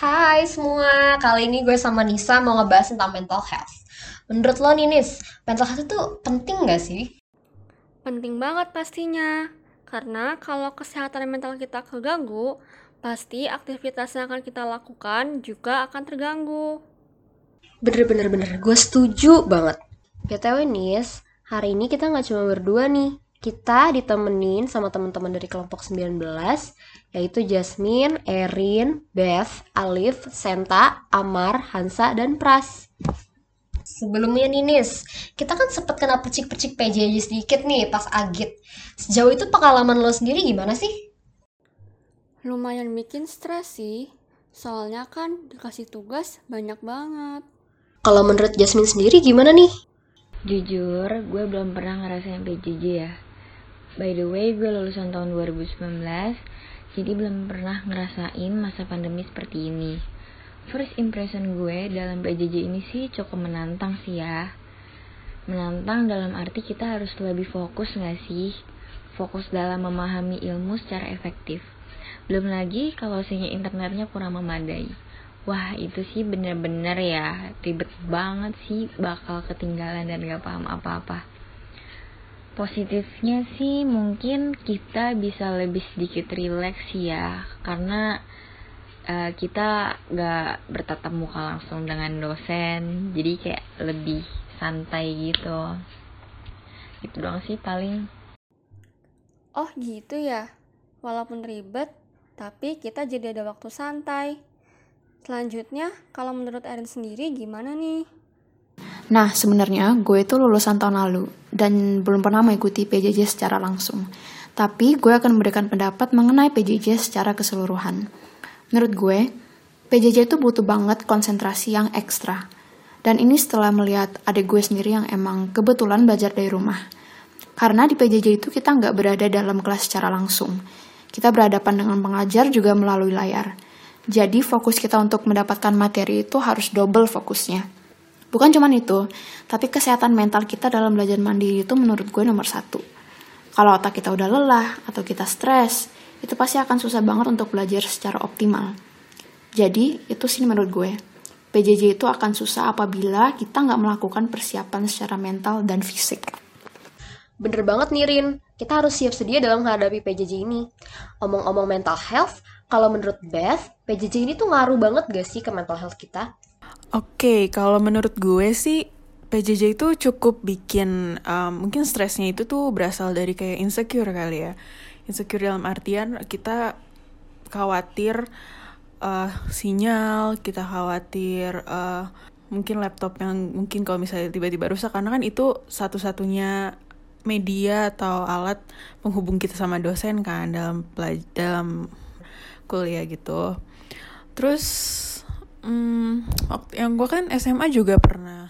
Hai semua, kali ini gue sama Nisa mau ngebahas tentang mental health. Menurut lo nih Nis, mental health itu penting gak sih? Penting banget pastinya. Karena kalau kesehatan mental kita keganggu, pasti aktivitas yang akan kita lakukan juga akan terganggu. Bener-bener bener, gue setuju banget. BTW Nis, hari ini kita nggak cuma berdua nih. Kita ditemenin sama teman-teman dari kelompok 19, yaitu Jasmine, Erin, Beth, Alif, Senta, Amar, Hansa, dan Pras. Sebelumnya nih Nis, kita kan sempet kena percik-percik PJJ sedikit nih pas agit. Sejauh itu pengalaman lo sendiri gimana sih? Lumayan bikin stres sih, soalnya kan dikasih tugas banyak banget. Kalau menurut Jasmine sendiri gimana nih? Jujur, gue belum pernah ngerasain PJJ ya. By the way, gue lulusan tahun 2019, jadi belum pernah ngerasain masa pandemi seperti ini. First impression gue dalam PJJ ini sih cukup menantang sih ya. Menantang dalam arti kita harus lebih fokus gak sih? Fokus dalam memahami ilmu secara efektif. Belum lagi kalau sinyal internetnya kurang memadai. Wah itu sih bener-bener ya ribet banget sih bakal ketinggalan dan gak paham apa-apa. Positifnya sih mungkin kita bisa lebih sedikit rileks ya karena uh, kita gak bertatap muka langsung dengan dosen jadi kayak lebih santai gitu. Itu doang sih paling. Oh gitu ya, walaupun ribet, tapi kita jadi ada waktu santai. Selanjutnya, kalau menurut Erin sendiri gimana nih? Nah, sebenarnya gue itu lulusan tahun lalu dan belum pernah mengikuti PJJ secara langsung. Tapi gue akan memberikan pendapat mengenai PJJ secara keseluruhan. Menurut gue, PJJ itu butuh banget konsentrasi yang ekstra. Dan ini setelah melihat adik gue sendiri yang emang kebetulan belajar dari rumah. Karena di PJJ itu kita nggak berada dalam kelas secara langsung. Kita berhadapan dengan pengajar juga melalui layar. Jadi fokus kita untuk mendapatkan materi itu harus double fokusnya. Bukan cuma itu, tapi kesehatan mental kita dalam belajar mandiri itu menurut gue nomor satu. Kalau otak kita udah lelah atau kita stres, itu pasti akan susah banget untuk belajar secara optimal. Jadi, itu sih menurut gue. PJJ itu akan susah apabila kita nggak melakukan persiapan secara mental dan fisik. Bener banget nih Rin, kita harus siap sedia dalam menghadapi PJJ ini. Omong-omong mental health, kalau menurut Beth, PJJ ini tuh ngaruh banget gak sih ke mental health kita? Oke, okay, kalau menurut gue sih PJJ itu cukup bikin um, mungkin stresnya itu tuh berasal dari kayak insecure kali ya. Insecure dalam artian kita khawatir uh, sinyal, kita khawatir uh, mungkin laptop yang mungkin kalau misalnya tiba-tiba rusak karena kan itu satu-satunya media atau alat penghubung kita sama dosen kan dalam dalam kuliah gitu terus hmm, waktu yang gue kan SMA juga pernah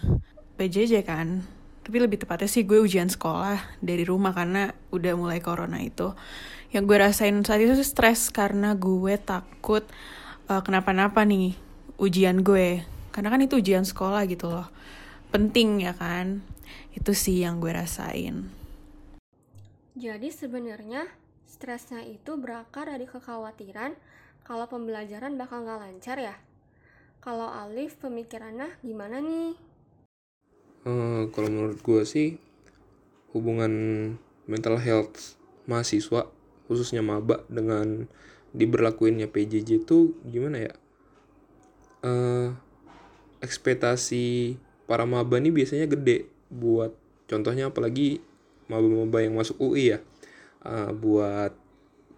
PJJ kan. Tapi lebih tepatnya sih gue ujian sekolah dari rumah karena udah mulai corona itu. Yang gue rasain saat itu stres karena gue takut uh, kenapa-napa nih ujian gue karena kan itu ujian sekolah gitu loh. Penting ya kan? Itu sih yang gue rasain. Jadi sebenarnya stresnya itu berakar dari kekhawatiran kalau pembelajaran bakal nggak lancar ya? Kalau Alif pemikirannya gimana nih? Uh, kalau menurut gue sih hubungan mental health mahasiswa khususnya maba dengan diberlakuinnya PJJ itu gimana ya? Uh, ekspektasi para maba ini biasanya gede buat contohnya apalagi maba-maba yang masuk UI ya uh, buat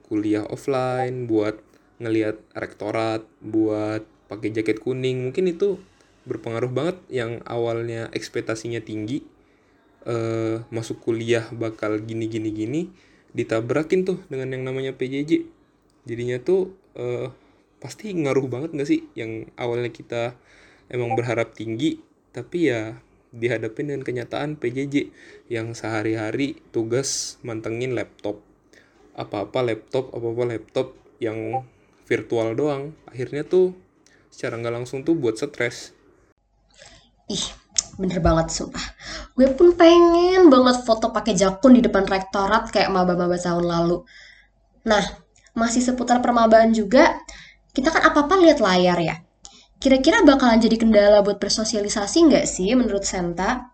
kuliah offline buat ngelihat rektorat buat pakai jaket kuning. Mungkin itu berpengaruh banget yang awalnya ekspektasinya tinggi uh, masuk kuliah bakal gini gini gini ditabrakin tuh dengan yang namanya PJJ jadinya tuh uh, pasti ngaruh banget gak sih yang awalnya kita emang berharap tinggi tapi ya dihadapin dengan kenyataan PJJ yang sehari-hari tugas mantengin laptop. Apa-apa laptop apa-apa laptop yang virtual doang. Akhirnya tuh secara nggak langsung tuh buat stres ih bener banget sumpah gue pun pengen banget foto pakai jakun di depan rektorat kayak maba-maba tahun lalu nah masih seputar permabaan juga kita kan apa-apa lihat layar ya. Kira-kira bakalan jadi kendala buat bersosialisasi nggak sih menurut Senta?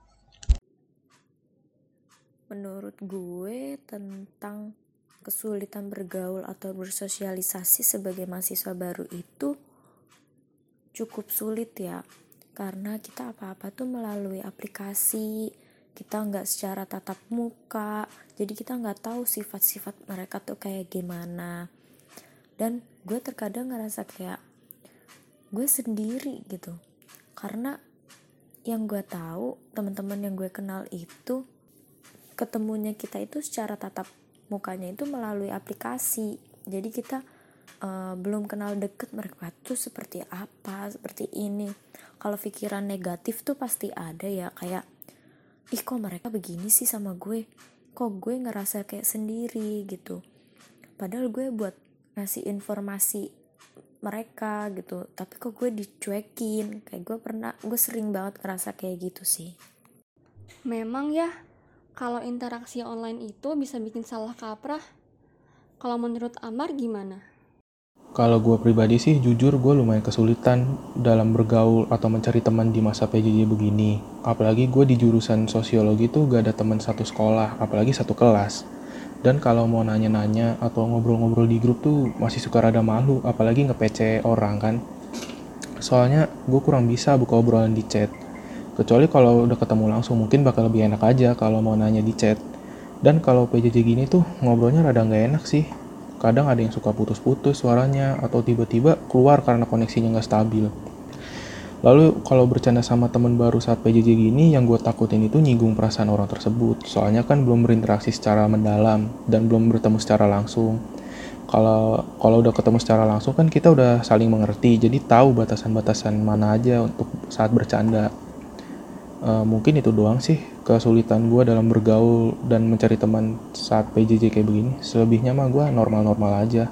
Menurut gue tentang kesulitan bergaul atau bersosialisasi sebagai mahasiswa baru itu cukup sulit ya. Karena kita apa-apa tuh melalui aplikasi kita nggak secara tatap muka jadi kita nggak tahu sifat-sifat mereka tuh kayak gimana. Dan gue terkadang ngerasa kayak gue sendiri gitu. Karena yang gue tahu teman-teman yang gue kenal itu ketemunya kita itu secara tatap mukanya itu melalui aplikasi. Jadi kita uh, belum kenal deket mereka tuh seperti apa seperti ini. Kalau pikiran negatif tuh pasti ada ya kayak ih kok mereka begini sih sama gue? Kok gue ngerasa kayak sendiri? gitu. Padahal gue buat ngasih informasi mereka gitu tapi kok gue dicuekin? Kayak gue pernah gue sering banget ngerasa kayak gitu sih. Memang ya kalau interaksi online itu bisa bikin salah kaprah. Kalau menurut Amar gimana kalau gue pribadi sih jujur gue lumayan kesulitan dalam bergaul atau mencari teman di masa PJJ begini. Apalagi gue di jurusan sosiologi tuh gak ada teman satu sekolah, apalagi satu kelas. Dan kalau mau nanya-nanya atau ngobrol-ngobrol di grup tuh masih suka rada malu, apalagi nge-PC orang kan. Soalnya gue kurang bisa buka obrolan di chat. Kecuali kalau udah ketemu langsung mungkin bakal lebih enak aja kalau mau nanya di chat. Dan kalau PJJ gini tuh ngobrolnya rada gak enak sih kadang ada yang suka putus-putus suaranya atau tiba-tiba keluar karena koneksinya nggak stabil. Lalu kalau bercanda sama teman baru saat PJJ gini, yang gue takutin itu nyinggung perasaan orang tersebut. Soalnya kan belum berinteraksi secara mendalam dan belum bertemu secara langsung. Kalau kalau udah ketemu secara langsung kan kita udah saling mengerti, jadi tahu batasan-batasan mana aja untuk saat bercanda. Uh, mungkin itu doang sih kesulitan gue dalam bergaul dan mencari teman saat PJJ kayak begini. Selebihnya mah gue normal-normal aja.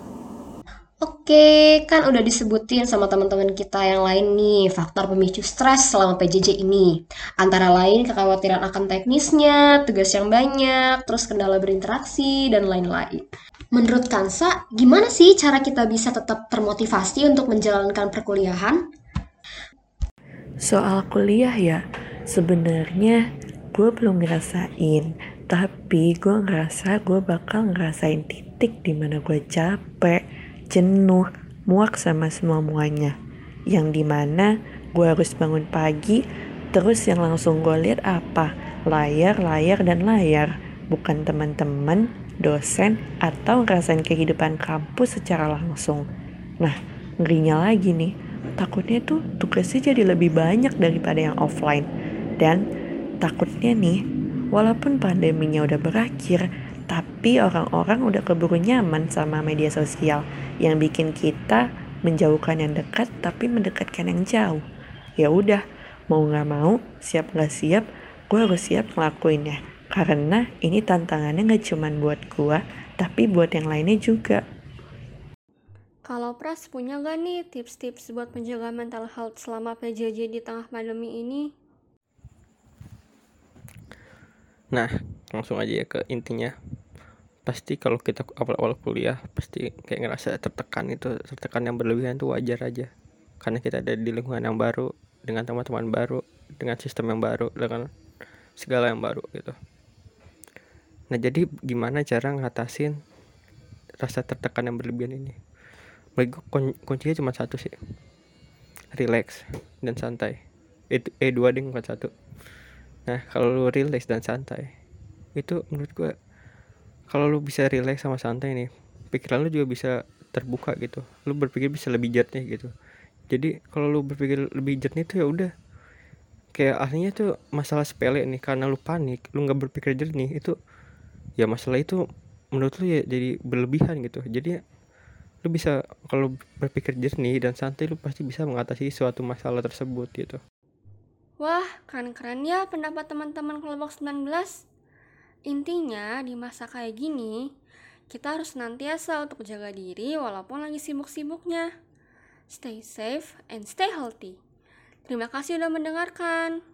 Oke, kan udah disebutin sama teman-teman kita yang lain nih faktor pemicu stres selama PJJ ini. Antara lain kekhawatiran akan teknisnya, tugas yang banyak, terus kendala berinteraksi, dan lain-lain. Menurut Kansa, gimana sih cara kita bisa tetap termotivasi untuk menjalankan perkuliahan? Soal kuliah ya, sebenarnya gue belum ngerasain tapi gue ngerasa gue bakal ngerasain titik di mana gue capek jenuh muak sama semua muanya. Yang di mana gue harus bangun pagi terus yang langsung gue lihat apa? Layar layar dan layar. Bukan teman-teman dosen atau ngerasain kehidupan kampus secara langsung. Nah ngerinya lagi nih. Takutnya tuh tugasnya jadi lebih banyak daripada yang offline dan Takutnya nih, walaupun pandeminya udah berakhir, tapi orang-orang udah keburu nyaman sama media sosial yang bikin kita menjauhkan yang dekat tapi mendekatkan yang jauh. Ya udah, mau nggak mau, siap nggak siap, gue harus siap ngelakuinnya. Karena ini tantangannya nggak cuma buat gue, tapi buat yang lainnya juga. Kalau Pras punya gak nih tips-tips buat menjaga mental health selama PJJ di tengah pandemi ini? Nah, langsung aja ya ke intinya. Pasti kalau kita awal-awal kuliah pasti kayak ngerasa tertekan itu, tertekan yang berlebihan itu wajar aja. Karena kita ada di lingkungan yang baru, dengan teman-teman baru, dengan sistem yang baru, dengan segala yang baru gitu. Nah, jadi gimana cara ngatasin rasa tertekan yang berlebihan ini? Bagi gue kuncinya cuma satu sih. Relax dan santai. Itu eh dua ding bukan satu Nah, kalau lu relax dan santai, itu menurut gue kalau lu bisa relax sama santai nih, pikiran lu juga bisa terbuka gitu. Lu berpikir bisa lebih jernih gitu. Jadi kalau lu berpikir lebih jernih tuh ya udah kayak aslinya tuh masalah sepele nih karena lu panik, lu nggak berpikir jernih itu ya masalah itu menurut lu ya jadi berlebihan gitu. Jadi lu bisa kalau berpikir jernih dan santai lu pasti bisa mengatasi suatu masalah tersebut gitu. Wah, keren-keren ya pendapat teman-teman kelompok 19. Intinya, di masa kayak gini, kita harus nantiasa untuk jaga diri walaupun lagi sibuk-sibuknya. Stay safe and stay healthy. Terima kasih sudah mendengarkan.